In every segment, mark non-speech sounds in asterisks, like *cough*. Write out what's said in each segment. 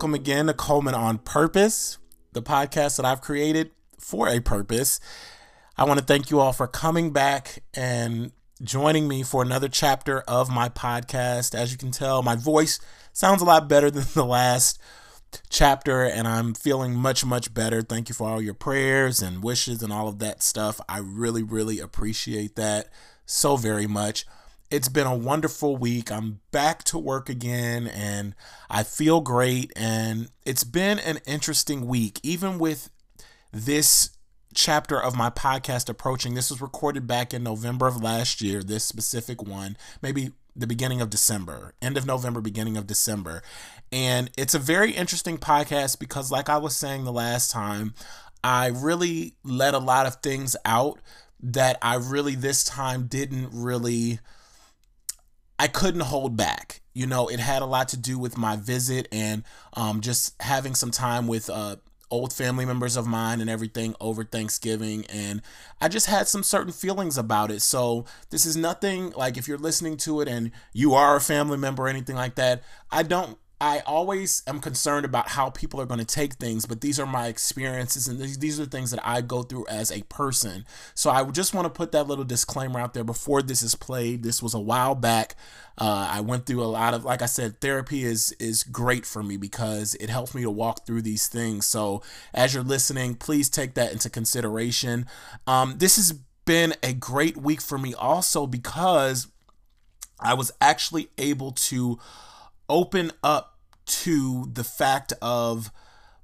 welcome again to Coleman on Purpose, the podcast that I've created for a purpose. I want to thank you all for coming back and joining me for another chapter of my podcast. As you can tell, my voice sounds a lot better than *laughs* the last chapter, and I'm feeling much, much better. Thank you for all your prayers and wishes and all of that stuff. I really, really appreciate that so very much. It's been a wonderful week. I'm back to work again and I feel great. And it's been an interesting week, even with this chapter of my podcast approaching. This was recorded back in November of last year, this specific one, maybe the beginning of December, end of November, beginning of December. And it's a very interesting podcast because, like I was saying the last time, I really let a lot of things out that I really this time didn't really I couldn't hold back. You know, it had a lot to do with my visit and um, just having some time with uh, old family members of mine and everything over Thanksgiving. And I just had some certain feelings about it. So this is nothing like if you're listening to it and you are a family member or anything like that, I don't I always am concerned about how people are going to take things, but these are my experiences and these, these are things that I go through as a person. So I just want to put that little disclaimer out there before this is played. This was a while back. Uh, I went through a lot of, like I said, therapy is is great for me because it helps me to walk through these things. So as you're listening, please take that into consideration. Um, this has been a great week for me also because I was actually able to open up to the fact of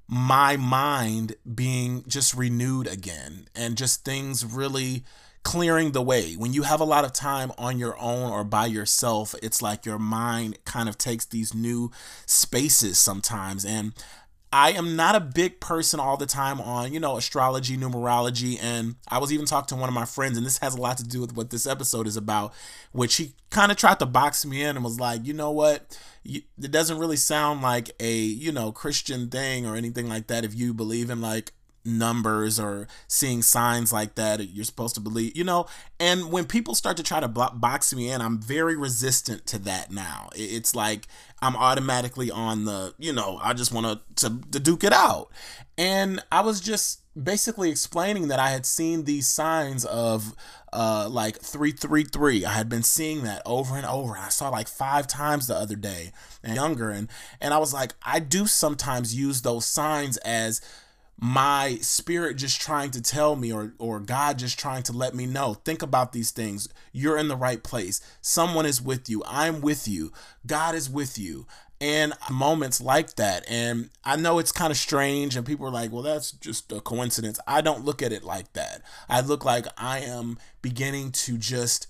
my mind being just renewed again and just things really clearing the way. When you have a lot of time on your own or by yourself, it's like your mind kind of takes these new spaces sometimes. And I am not a big person all the time on, you know, astrology, numerology. And I was even talking to one of my friends, and this has a lot to do with what this episode is about, which he kind of tried to box me in and was like, you know what? it doesn't really sound like a, you know, Christian thing or anything like that if you believe in like numbers or seeing signs like that you're supposed to believe you know? And when people start to try to box me in i'm very resistant to that now. It's like i'm automatically on the you know i just want to to duke it out. And i was just basically explaining that i had seen these signs of uh like 333 i had been seeing that over and over i saw like five times the other day and younger and and i was like i do sometimes use those signs as my spirit just trying to tell me or or God just trying to let me know think about these things. You're in the right place. Someone is with you. I'm with you. God is with you. And moments like that. And I know it's kind of strange and people are like well that's just a coincidence. I don't look at it like that. I look like I am beginning to just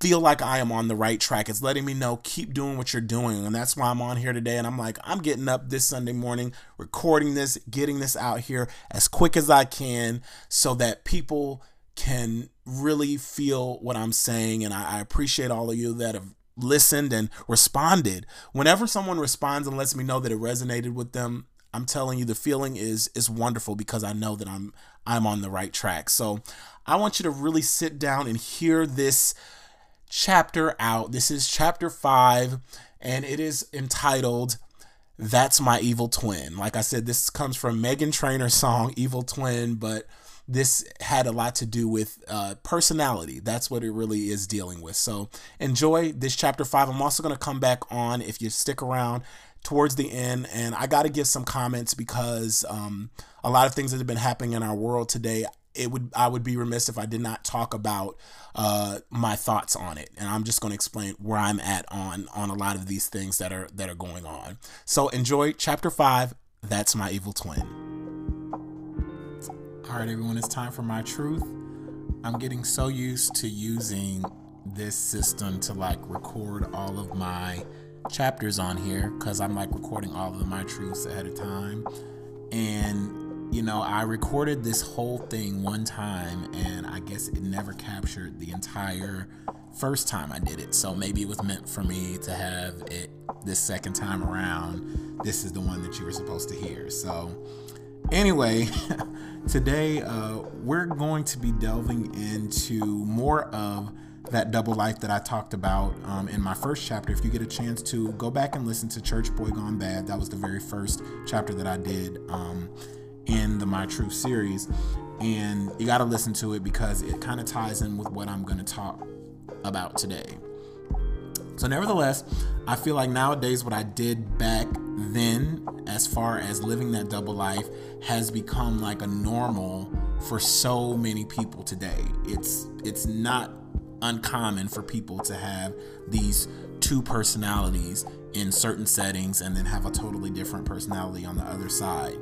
feel like I am on the right track. It's letting me know keep doing what you're doing. And that's why I'm on here today. And I'm like, I'm getting up this Sunday morning, recording this, getting this out here as quick as I can so that people can really feel what I'm saying. And I, I appreciate all of you that have listened and responded. Whenever someone responds and lets me know that it resonated with them, I'm telling you the feeling is is wonderful because I know that I'm I'm on the right track. So I want you to really sit down and hear this chapter out. This is chapter five, and it is entitled That's My Evil Twin. Like I said, this comes from Meghan Trainor's song Evil Twin, but this had a lot to do with uh, personality. That's what it really is dealing with. So enjoy this chapter five. I'm also going to come back on if you stick around towards the end and i got to give some comments because um, a lot of things that have been happening in our world today it would I would be remiss if I did not talk about uh, my thoughts on it, and I'm just going to explain where I'm at on on a lot of these things that are that are going on. So enjoy chapter five. That's my evil twin. All right, everyone, it's time for my truth. I'm getting so used to using this system to like record all of my chapters on here because I'm like recording all of my truths ahead of time, and you know, I recorded this whole thing one time and I guess it never captured the entire first time I did it. So maybe it was meant for me to have it this second time around. This is the one that you were supposed to hear. So, anyway, *laughs* today uh, we're going to be delving into more of that double life that I talked about um, in my first chapter. If you get a chance to go back and listen to Church Boy Gone Bad, that was the very first chapter that I did um, in the My Truth series. And you got to listen to it because it kind of ties in with what I'm going to talk about today. So, nevertheless, I feel like nowadays what I did back then, as far as living that double life, has become like a normal for so many people today. It's it's not uncommon for people to have these two personalities in certain settings and then have a totally different personality on the other side.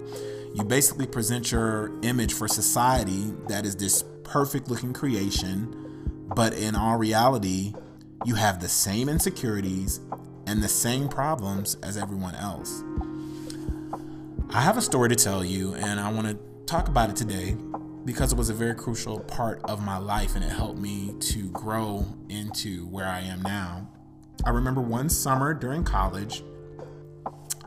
You basically present your image for society that is this perfect looking creation, but in all reality, you have the same insecurities and the same problems as everyone else. I have a story to tell you, and I want to talk about it today because it was a very crucial part of my life and it helped me to grow into where I am now. I remember one summer during college,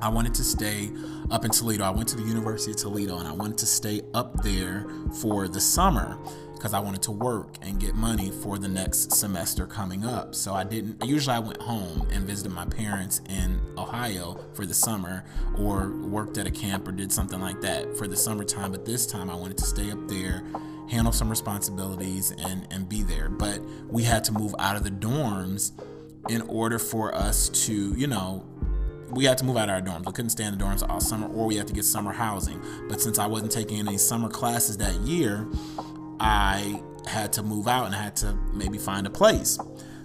I wanted to stay up in Toledo. I went to the University of Toledo and I wanted to stay up there for the summer because I wanted to work and get money for the next semester coming up. So I didn't, usually I went home and visited my parents in Ohio for the summer or worked at a camp or did something like that for the summertime. But this time I wanted to stay up there, handle some responsibilities, and, and be there. But we had to move out of the dorms in order for us to, you know, we had to move out of our dorms. We couldn't stay in the dorms all summer, or we had to get summer housing. But since I wasn't taking any summer classes that year, I had to move out and I had to maybe find a place.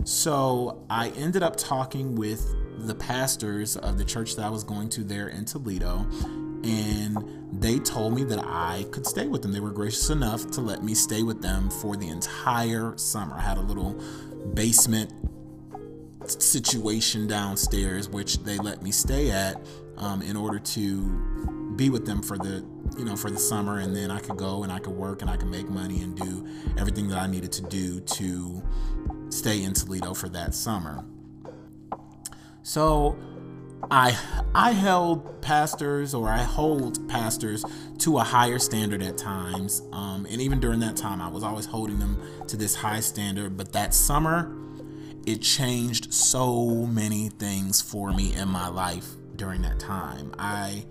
So I ended up talking with the pastors of the church that I was going to there in Toledo, and they told me that I could stay with them. They were gracious enough to let me stay with them for the entire summer. I had a little basement situation downstairs, which they let me stay at um, in order to be with them for the you know, for the summer, and then I could go and I could work and I could make money and do everything that I needed to do to stay in Toledo for that summer. So I I held pastors or I hold pastors to a higher standard at times, um, and even during that time, I was always holding them to this high standard. But that summer, it changed so many things for me in my life during that time. I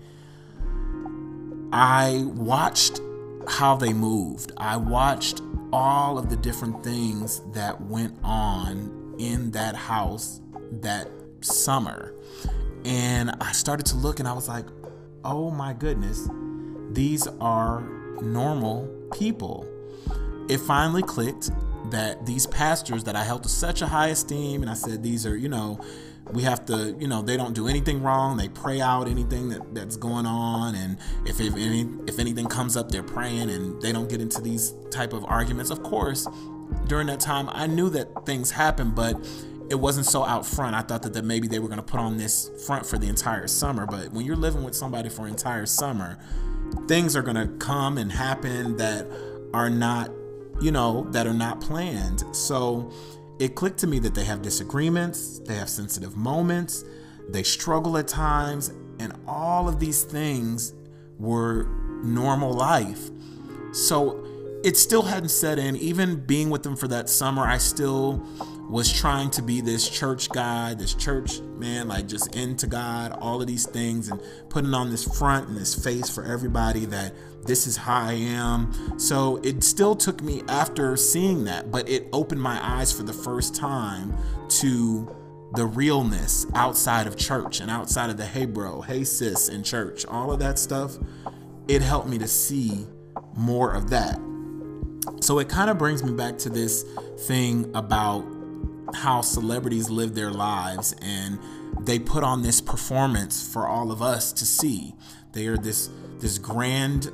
I watched how they moved. I watched all of the different things that went on in that house that summer. And I started to look and I was like, oh my goodness, these are normal people. It finally clicked that these pastors that I held to such a high esteem, and I said, these are, you know, we have to you know they don't do anything wrong. They pray out anything that, that's going on and if, if any if anything comes up they're praying and they don't get into these type of arguments. Of course during that time i knew that things happen but it wasn't so out front. I thought that, that maybe they were going to put on this front for the entire summer but when you're living with somebody for an entire summer things are going to come and happen that are not you know that are not planned so it clicked to me that they have disagreements, they have sensitive moments, they struggle at times, and all of these things were normal life. So it still hadn't set in. Even being with them for that summer, I still was trying to be this church guy, this church man, like just into God, all of these things, and putting on this front and this face for everybody that this is how I am. So it still took me after seeing that, but it opened my eyes for the first time to the realness outside of church and outside of the hey bro, hey sis in church, all of that stuff. It helped me to see more of that. So it kind of brings me back to this thing about how celebrities live their lives and they put on this performance for all of us to see. They are this this grand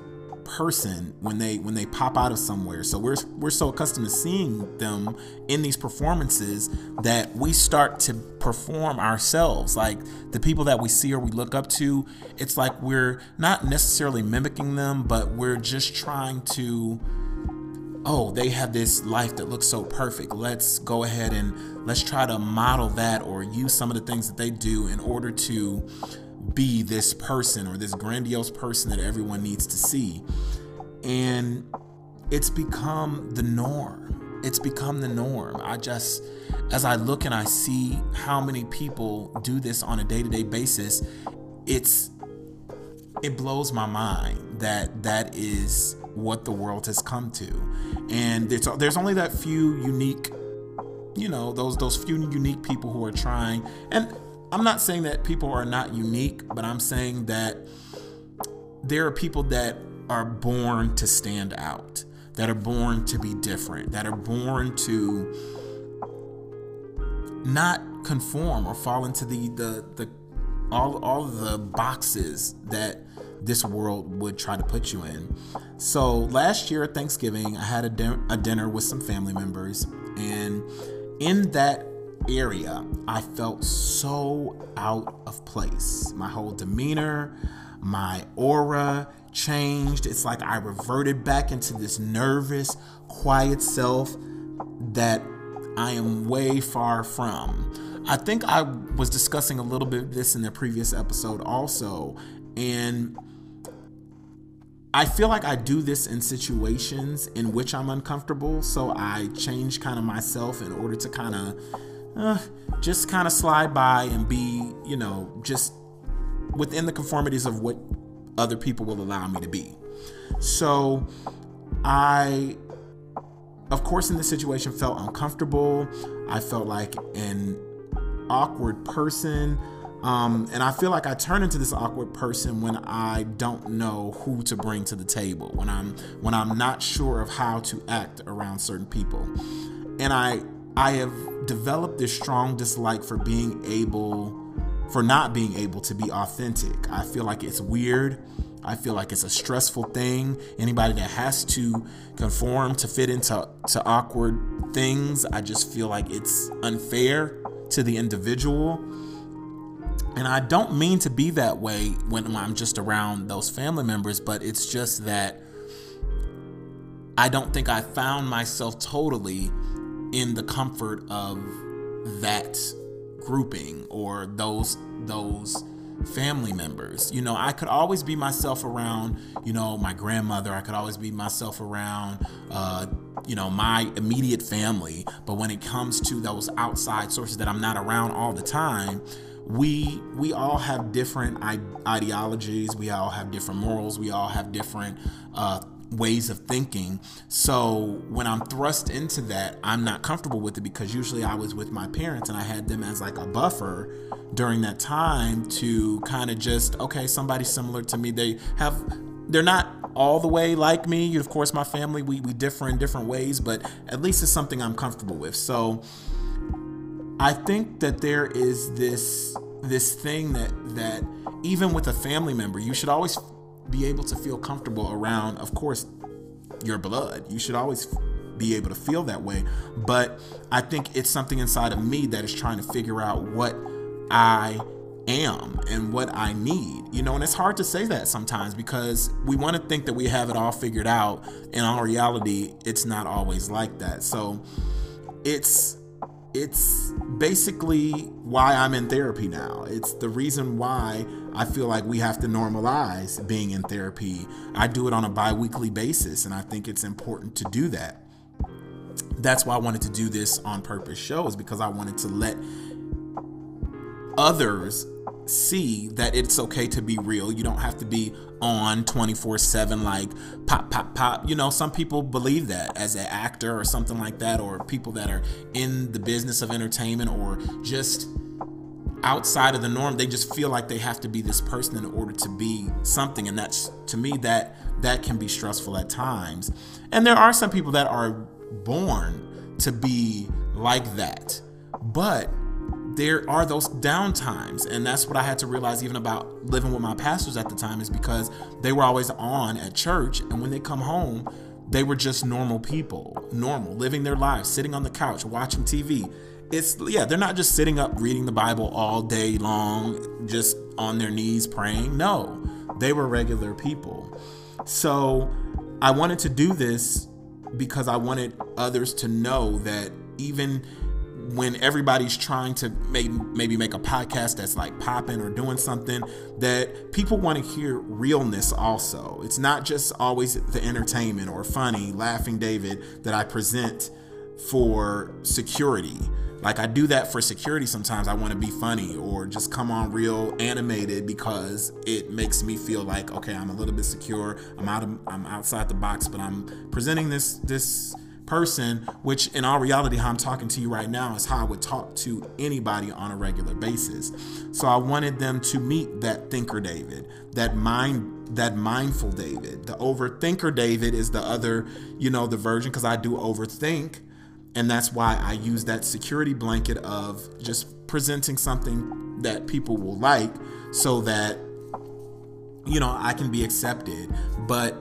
person when they when they pop out of somewhere. So we're we're so accustomed to seeing them in these performances that we start to perform ourselves. Like the people that we see or we look up to, it's like we're not necessarily mimicking them, but we're just trying to oh, they have this life that looks so perfect. Let's go ahead and let's try to model that or use some of the things that they do in order to be this person or this grandiose person that everyone needs to see. And it's become the norm. it's become the norm. I just, as I look and I see how many people do this on a day to day basis, it's, it blows my mind that that is what the world has come to. And there's, there's only that few unique, you know, those, those few unique people who are trying. And I'm not saying that people are not unique, but I'm saying that there are people that are born to stand out that are born to be different, that are born to not conform or fall into the the, the all all the boxes that this world would try to put you in. So last year at Thanksgiving, I had a, din- a dinner with some family members, and in that area, I felt so out of place. My whole demeanor, my aura, changed. It's like I reverted back into this nervous, quiet self that I am way far from. I think I was discussing a little bit of this in the previous episode also. And I feel like I do this in situations in which I'm uncomfortable. So I change kind of myself in order to kind of uh, just kind of slide by and be, you know, just within the conformities of what other people will allow me to be. So I, of course, in this situation felt uncomfortable. I felt like an awkward person. Um, and I feel like I turn into this awkward person when I don't know who to bring to the table, when I'm when I'm not sure of how to act around certain people. And I I have developed this strong dislike for being able for not being able to be authentic. I feel like it's weird. I feel like it's a stressful thing. Anybody that has to conform to fit into to awkward things, I just feel like it's unfair to the individual. And I don't mean to be that way when I'm just around those family members, but it's just that I don't think I found myself totally in the comfort of that grouping or those those family members. You know, I could always be myself around, you know, my grandmother. I could always be myself around, uh, you know, my immediate family. But when it comes to those outside sources that I'm not around all the time, we we all have different ideologies. We all have different morals. We all have different uh, ways of thinking. So when I'm thrust into that, I'm not comfortable with it because usually I was with my parents and I had them as like a buffer during that time to kind of just, okay, somebody similar to me. They have, they're not all the way like me. Of course, my family, we, we differ in different ways, but at least it's something I'm comfortable with. So I think that there is this this thing that that even with a family member, you should always be able to feel comfortable around, of course, your blood. You should always be able to feel that way. But I think it's something inside of me that is trying to figure out what I am and what I need. You know, and it's hard to say that sometimes because we want to think that we have it all figured out. And in reality, it's not always like that. So it's it's basically why I'm in therapy now. It's the reason why I feel like we have to normalize being in therapy. I do it on a bi weekly basis, and I think it's important to do that. That's why I wanted to do this on purpose shows because I wanted to let others see that it's okay to be real. You don't have to be on 24 7, like pop, pop, pop. You know, some people believe that as an actor or something like that, or people that are in the business of entertainment or just outside of the norm they just feel like they have to be this person in order to be something and that's to me that that can be stressful at times and there are some people that are born to be like that but there are those downtimes and that's what i had to realize even about living with my pastors at the time is because they were always on at church and when they come home they were just normal people normal living their lives sitting on the couch watching tv it's yeah they're not just sitting up reading the bible all day long just on their knees praying. No they were regular people. So i wanted to do this because i wanted others to know that even when everybody's trying to maybe maybe make a podcast that's like popping or doing something that people want to hear realness also it's not just always the entertainment or funny laughing david that i present for security. Like I do that for security sometimes. I want to be funny or just come on real animated because it makes me feel like okay, I'm a little bit secure. I'm out of I'm outside the box, but I'm presenting this this person, which in all reality, how I'm talking to you right now is how I would talk to anybody on a regular basis. So I wanted them to meet that thinker David, that mind, that mindful David. The overthinker David is the other, you know, the version because I do overthink. And that's why I use that security blanket of just presenting something that people will like so that, you know, I can be accepted. But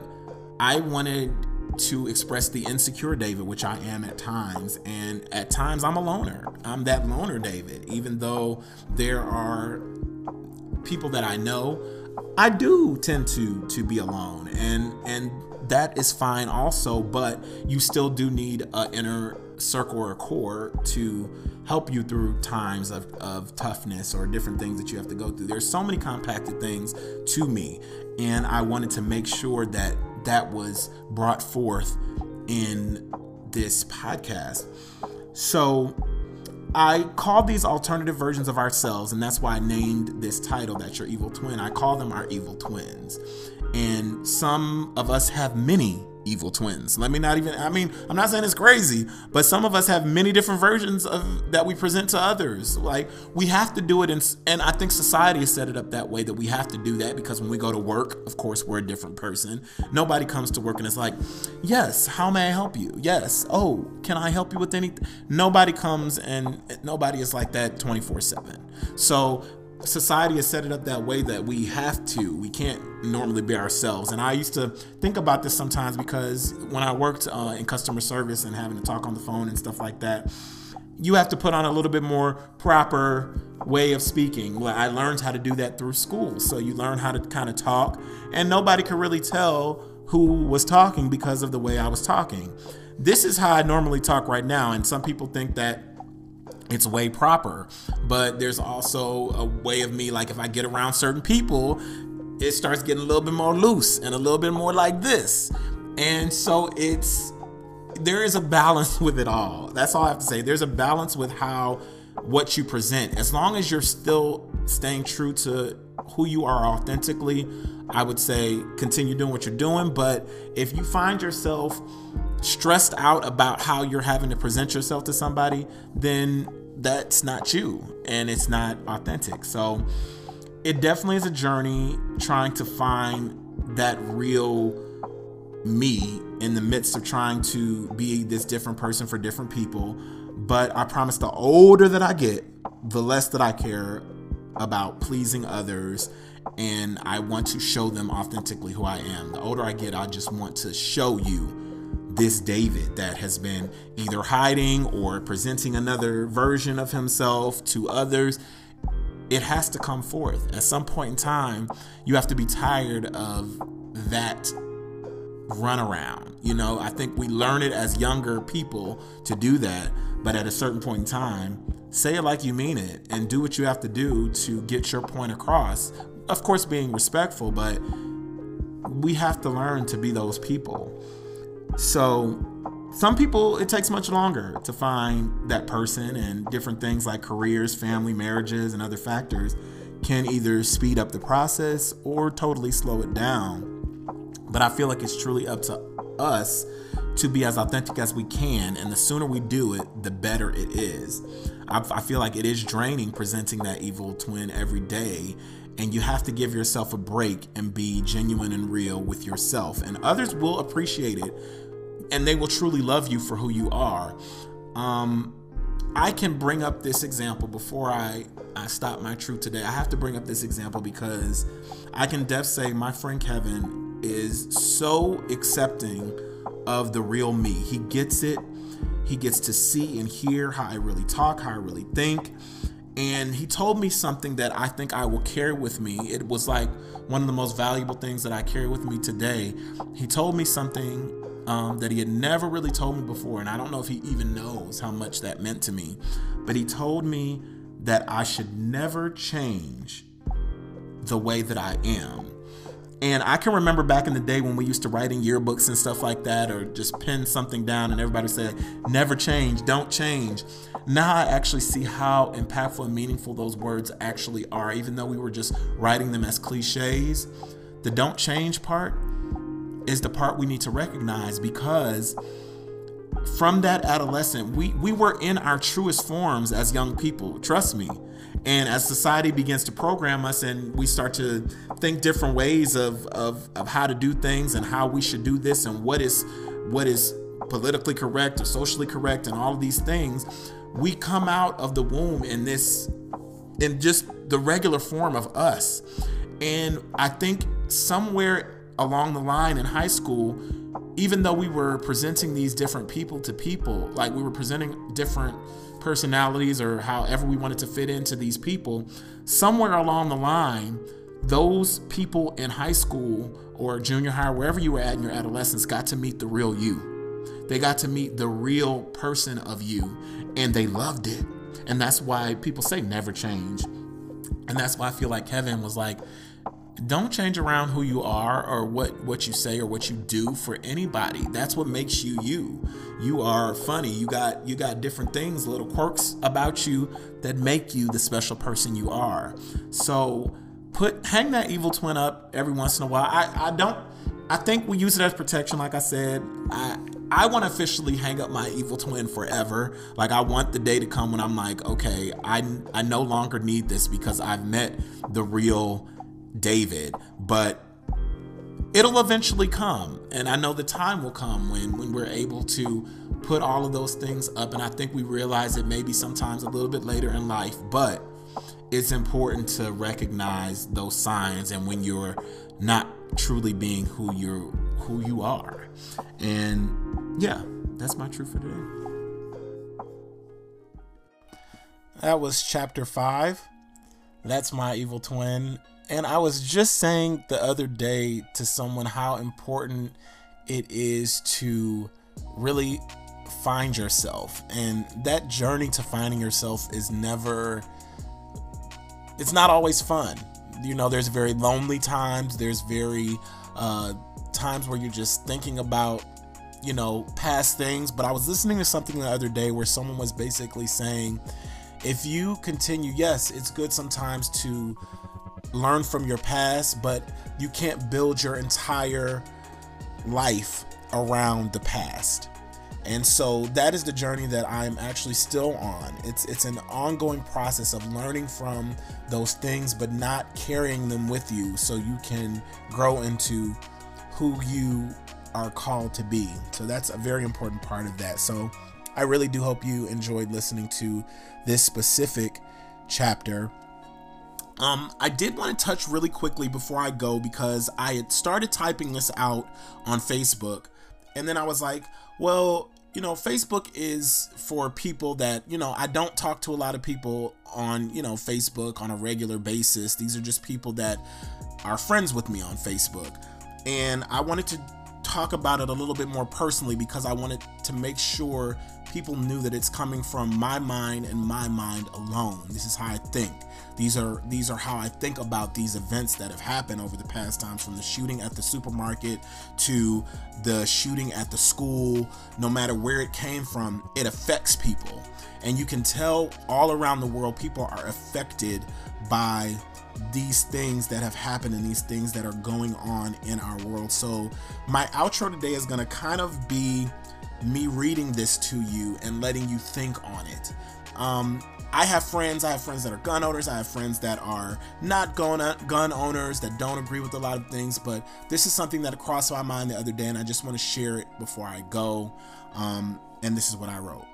I wanted to express the insecure David, which I am at times. And at times I'm a loner. I'm that loner David. Even though there are people that I know, I do tend to to be alone. And and that is fine also, but you still do need an inner circle or a core to help you through times of, of toughness or different things that you have to go through. There's so many compacted things to me, and I wanted to make sure that that was brought forth in this podcast. So I call these alternative versions of ourselves, and that's why I named this title, That's Your Evil Twin. I call them our evil twins. And some of us have many evil twins. Let me not even I mean, I'm not saying it's crazy, but some of us have many different versions of that we present to others. Like we have to do it in, and I think society has set it up that way that we have to do that because when we go to work, of course, we're a different person. Nobody comes to work and it's like, "Yes, how may I help you?" "Yes." "Oh, can I help you with anything?" Nobody comes and nobody is like that 24/7. So society has set it up that way that we have to. We can't normally be ourselves. And I used to think about this sometimes because when I worked uh, in customer service and having to talk on the phone and stuff like that, you have to put on a little bit more proper way of speaking. Well, I learned how to do that through school. So you learn how to kind of talk, and nobody could really tell who was talking because of the way I was talking. This is how I normally talk right now, and some people think that it's way proper. But there's also a way of me, like if I get around certain people, it starts getting a little bit more loose and a little bit more like this. And so it's there is a balance *laughs* with it all. That's all I have to say. There's a balance with how what you present. As long as you're still staying true to who you are authentically, I would say continue doing what you're doing. But if you find yourself stressed out about how you're having to present yourself to somebody, then that's not you and it's not authentic. So it definitely is a journey trying to find that real me in the midst of trying to be this different person for different people. But I promise the older that I get, the less that I care about pleasing others and I want to show them authentically who I am. The older I get, I just want to show you this David that has been either hiding or presenting another version of himself to others. It has to come forth. At some point in time, you have to be tired of that runaround. You know, I think we learn it as younger people to do that, but at a certain point in time, say it like you mean it and do what you have to do to get your point across. Of course, being respectful, but we have to learn to be those people. So, some people, it takes much longer to find that person, and different things like careers, family, marriages, and other factors can either speed up the process or totally slow it down. But I feel like it's truly up to us to be as authentic as we can, and the sooner we do it, the better it is. I, feel like it is draining presenting that evil twin every day, and you have to give yourself a break and be genuine and real with yourself, and others will appreciate it and they will truly love you for who you are. Um, I can bring up this example before I, I stop my truth today. I have to bring up this example because I can def say my friend Kevin is so accepting of the real me. He gets it. He gets to see and hear how I really talk, how I really think. And he told me something that I think I will carry with me. It was like one of the most valuable things that I carry with me today. He told me something um, that he had never really told me before. And I don't know if he even knows how much that meant to me. But he told me that I should never change the way that I am. And I can remember back in the day when we used to write in yearbooks and stuff like that, or just pin something down, and everybody said, never change, don't change. Now I actually see how impactful and meaningful those words actually are, even though we were just writing them as cliches. The don't change part is the part we need to recognize because from that adolescent, we, we were in our truest forms as young people. Trust me. And as society begins to program us and we start to think different ways of, of, of how to do things and how we should do this and what is what is politically correct or socially correct and all of these things, we come out of the womb in this in just the regular form of us. And I think somewhere along the line in high school, even though we were presenting these different people to people, like we were presenting different personalities or however we wanted to fit into these people, somewhere along the line, those people in high school or junior high, wherever you were at in your adolescence, got to meet the real you. They got to meet the real person of you and they loved it. And that's why people say never change. And that's why I feel like Kevin was like, don't change around who you are or what what you say or what you do for anybody. That's what makes you you. You are funny. You got you got different things little quirks about you that make you the special person you are. So put hang that evil twin up every once in a while. I i don't i think we use it as protection like i said. I I want to officially hang up my evil twin forever. Like I want the day to come when I'm like, okay, I I no longer need this because I've met the real David, but it'll eventually come. And I know the time will come when, when we're able to put all of those things up. And I think we realize it maybe sometimes a little bit later in life, but it's important to recognize those signs and when you're not truly being who you're who you are. And yeah, that's my truth for today. That was chapter five. That's my evil twin. And I was just saying the other day to someone how important it is to really find yourself. And that journey to finding yourself is never, it's not always fun. You know, there's very lonely times, there's very uh, times where you're just thinking about, you know, past things. But I was listening to something the other day where someone was basically saying, if you continue, yes, it's good sometimes to learn from your past, but you can't build your entire life around the past. And so that is the journey that I'm actually still on. It's it's an ongoing process of learning from those things but not carrying them with you so you can grow into who you are called to be. So that's a very important part of that. So I really do hope you enjoyed listening to this specific chapter um, I did want to touch really quickly before I go because I had started typing this out on Facebook, and then I was like, well, you know, Facebook is for people that, you know, I don't talk to a lot of people on, you know, Facebook on a regular basis. These are just people that are friends with me on Facebook. And I wanted to talk about it a little bit more personally because I wanted to make sure people knew that it's coming from my mind and my mind alone. This is how I think. These are these are how I think about these events that have happened over the past times from the shooting at the supermarket to the shooting at the school, no matter where it came from, it affects people. And you can tell all around the world people are affected by these things that have happened and these things that are going on in our world. So, my outro today is going to kind of be me reading this to you and letting you think on it. Um, I have friends. I have friends that are gun owners. I have friends that are not gun gun owners that don't agree with a lot of things. But this is something that crossed my mind the other day, and I just want to share it before I go. Um, and this is what I wrote.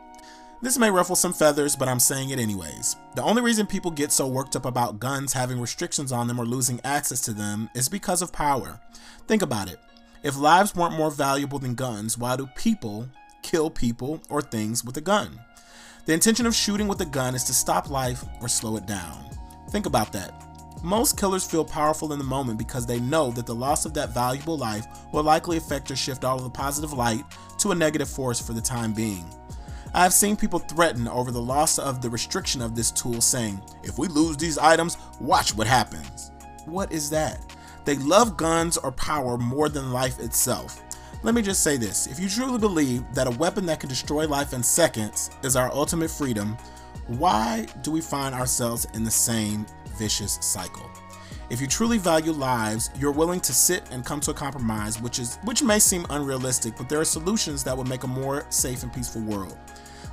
This may ruffle some feathers, but I'm saying it anyways. The only reason people get so worked up about guns having restrictions on them or losing access to them is because of power. Think about it. If lives weren't more valuable than guns, why do people kill people or things with a gun? The intention of shooting with a gun is to stop life or slow it down. Think about that. Most killers feel powerful in the moment because they know that the loss of that valuable life will likely affect or shift all of the positive light to a negative force for the time being. I have seen people threaten over the loss of the restriction of this tool, saying, If we lose these items, watch what happens. What is that? They love guns or power more than life itself. Let me just say this if you truly believe that a weapon that can destroy life in seconds is our ultimate freedom, why do we find ourselves in the same vicious cycle? If you truly value lives, you're willing to sit and come to a compromise, which is which may seem unrealistic, but there are solutions that would make a more safe and peaceful world.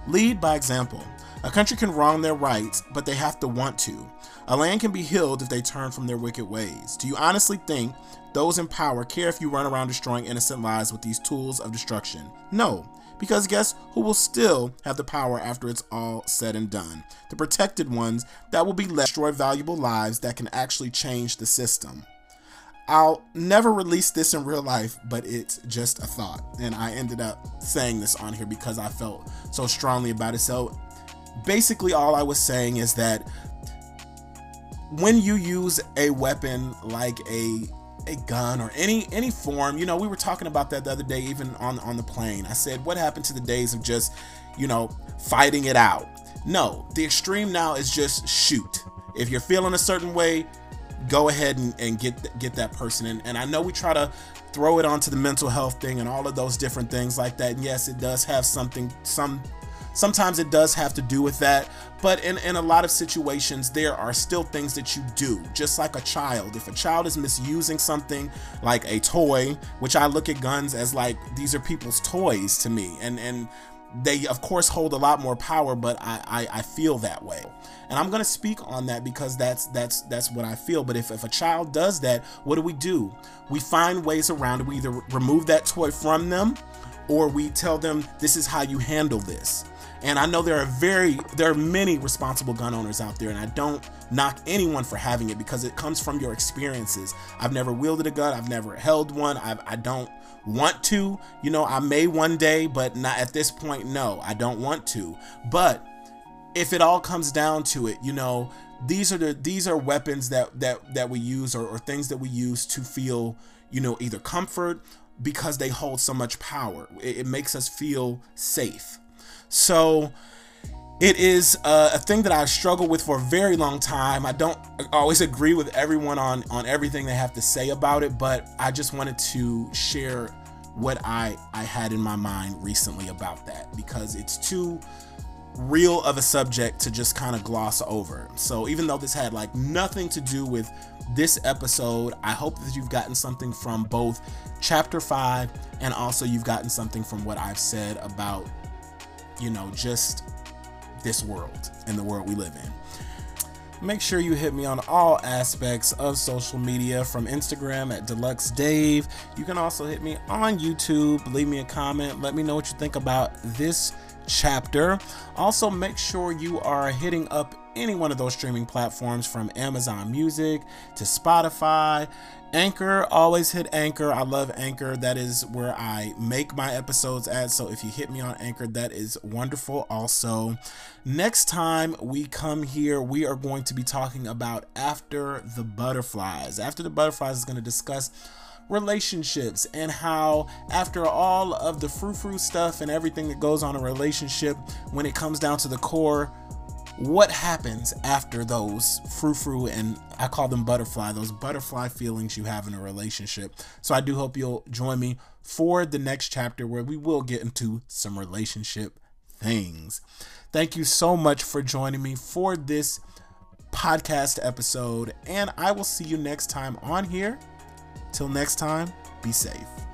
Lead by example. A country can wrong their rights, but they have to want to. A land can be healed if they turn from their wicked ways. Do you honestly think those in power care if you run around destroying innocent lives with these tools of destruction? No, because guess who will still have the power after it's all said and done? The protected ones that will be left destroy valuable lives that can actually change the system. I'll never release this in real life, but it's just a thought. And I ended up saying this on here because I felt so strongly about it. So basically, all I was saying is that when you use a weapon like a a gun or any any form you know we were talking about that the other day even on on the plane. I said what happened to the days of just you know fighting it out? No the extreme now is just shoot. If you're feeling a certain way go ahead and, and get get that person in. And i know we try to throw it onto the mental health thing and all of those different things like that. And yes it does have something some Sometimes it does have to do with that, but in, in a lot of situations, there are still things that you do, just like a child. If a child is misusing something like a toy, which I look at guns as like these are people's toys to me, and, and they of course hold a lot more power, but I, I, I feel that way. And I'm gonna speak on that because that's that's that's what I feel. But if, if a child does that, what do we do? We find ways around it. We either remove that toy from them or we tell them this is how you handle this. And I know there are very there are many responsible gun owners out there and I don't knock anyone for having it because it comes from your experiences. I've never wielded a gun, I've never held one. I've, I don't want to. You know, I may one day, but not at this point no. I don't want to. But if it all comes down to it, you know, these are the these are weapons that that that we use or, or things that we use to feel, you know, either comfort because they hold so much power. It, it makes us feel safe. So it is uh, a thing that I've struggled with for a very long time. I don't always agree with everyone on on everything they have to say about it, but I just wanted to share what I I had in my mind recently about that because it's too real of a subject to just kind of gloss over. So even though this had like nothing to do with this episode, I hope that you've gotten something from both chapter 5 and also you've gotten something from what I've said about you know, just this world and the world we live in. Make sure you hit me on all aspects of social media from Instagram at Deluxe Dave. You can also hit me on YouTube, leave me a comment, let me know what you think about this chapter. Also, make sure you are hitting up any one of those streaming platforms from Amazon Music to Spotify Anchor, always hit Anchor. I love Anchor. That is where I make my episodes at. So if you hit me on Anchor, that is wonderful. Also, next time we come here, we are going to be talking about After the Butterflies. After the Butterflies is going to discuss relationships and how after all of the frou-frou stuff and everything that goes on a relationship when it comes down to the core what happens after those frou-frou and I call them butterfly, those butterfly feelings you have in a relationship. So I do hope you'll join me for the next chapter where we will get into some relationship things. Thank you so much for joining me for this podcast episode, and I will see you next time on here. Till next time, be safe.